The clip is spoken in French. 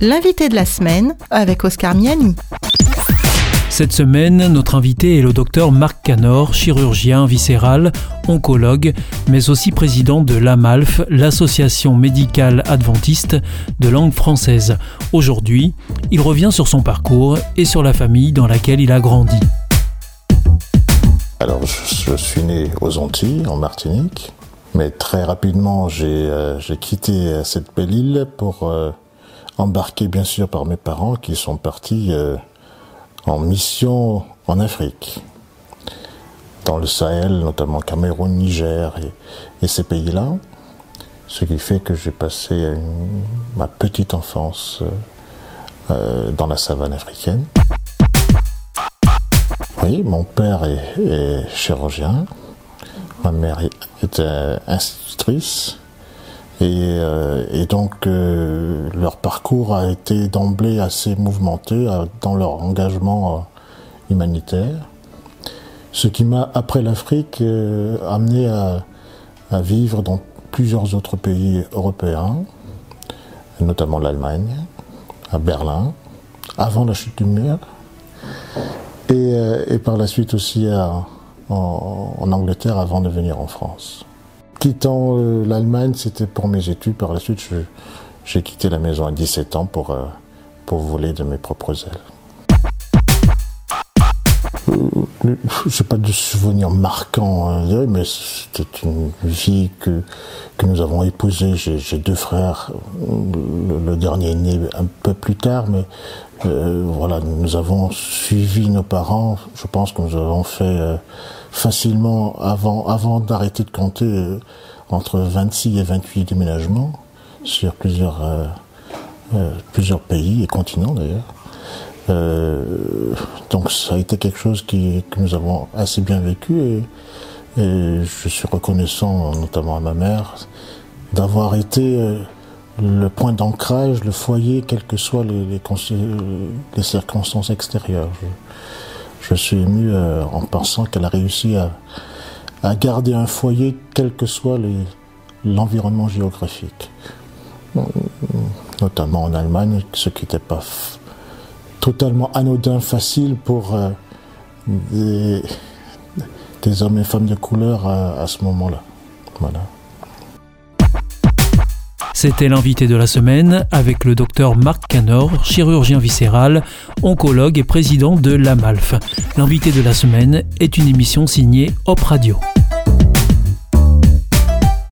L'invité de la semaine avec Oscar Miani. Cette semaine, notre invité est le docteur Marc Canor, chirurgien viscéral, oncologue, mais aussi président de l'AMALF, l'Association médicale adventiste de langue française. Aujourd'hui, il revient sur son parcours et sur la famille dans laquelle il a grandi. Alors, je, suis né aux Antilles, en Martinique, mais très rapidement, j'ai euh, quitté cette belle île pour euh, embarquer, bien sûr, par mes parents qui sont partis euh, en mission en Afrique, dans le Sahel, notamment Cameroun, Niger et, ces pays-là. Ce qui fait que j'ai passé ma petite enfance dans la savane africaine. Oui, mon père est, chirurgien, ma mère est institutrice, et, euh, donc euh, leur parcours a été d'emblée assez mouvementé euh, dans leur engagement humanitaire. Ce qui m'a, après l'Afrique, amené à, à, vivre dans plusieurs autres pays européens, notamment l'Allemagne, à Berlin, avant la chute du mur et, et par la suite aussi en, en, Angleterre avant de venir en France. Quittant euh, l'Allemagne, c'était pour mes études. Par la suite, j'ai quitté la maison à 17 ans pour, euh, pour voler de mes propres ailes. Je n'ai pas de souvenirs marquants, hein, mais c'était une vie que, que nous avons épousée. J'ai deux frères, le, le, dernier est né un peu plus tard, mais euh, voilà, nous avons suivi nos parents. Je pense que nous avons fait euh, facilement, avant, avant d'arrêter de compter, euh, entre 26 et 28 déménagements sur plusieurs, plusieurs pays et continents d'ailleurs. Donc ça a été quelque chose qui, que nous avons assez bien vécu et, je suis reconnaissant notamment à ma mère d'avoir été le point d'ancrage, le foyer, quelles que soient les, les, circonstances extérieures. Je, suis ému euh, en pensant qu'elle a réussi à, à, garder un foyer, quel que soit l'environnement géographique. Notamment en Allemagne, ce qui n'était pas totalement anodin, facile pour euh, des, hommes et femmes de couleur à, à ce moment-là. Voilà. C'était l'invité de la semaine avec le docteur Marc Canor, chirurgien viscéral, oncologue et président de l'AMALF. L'invité de la semaine est une émission signée Hop Radio.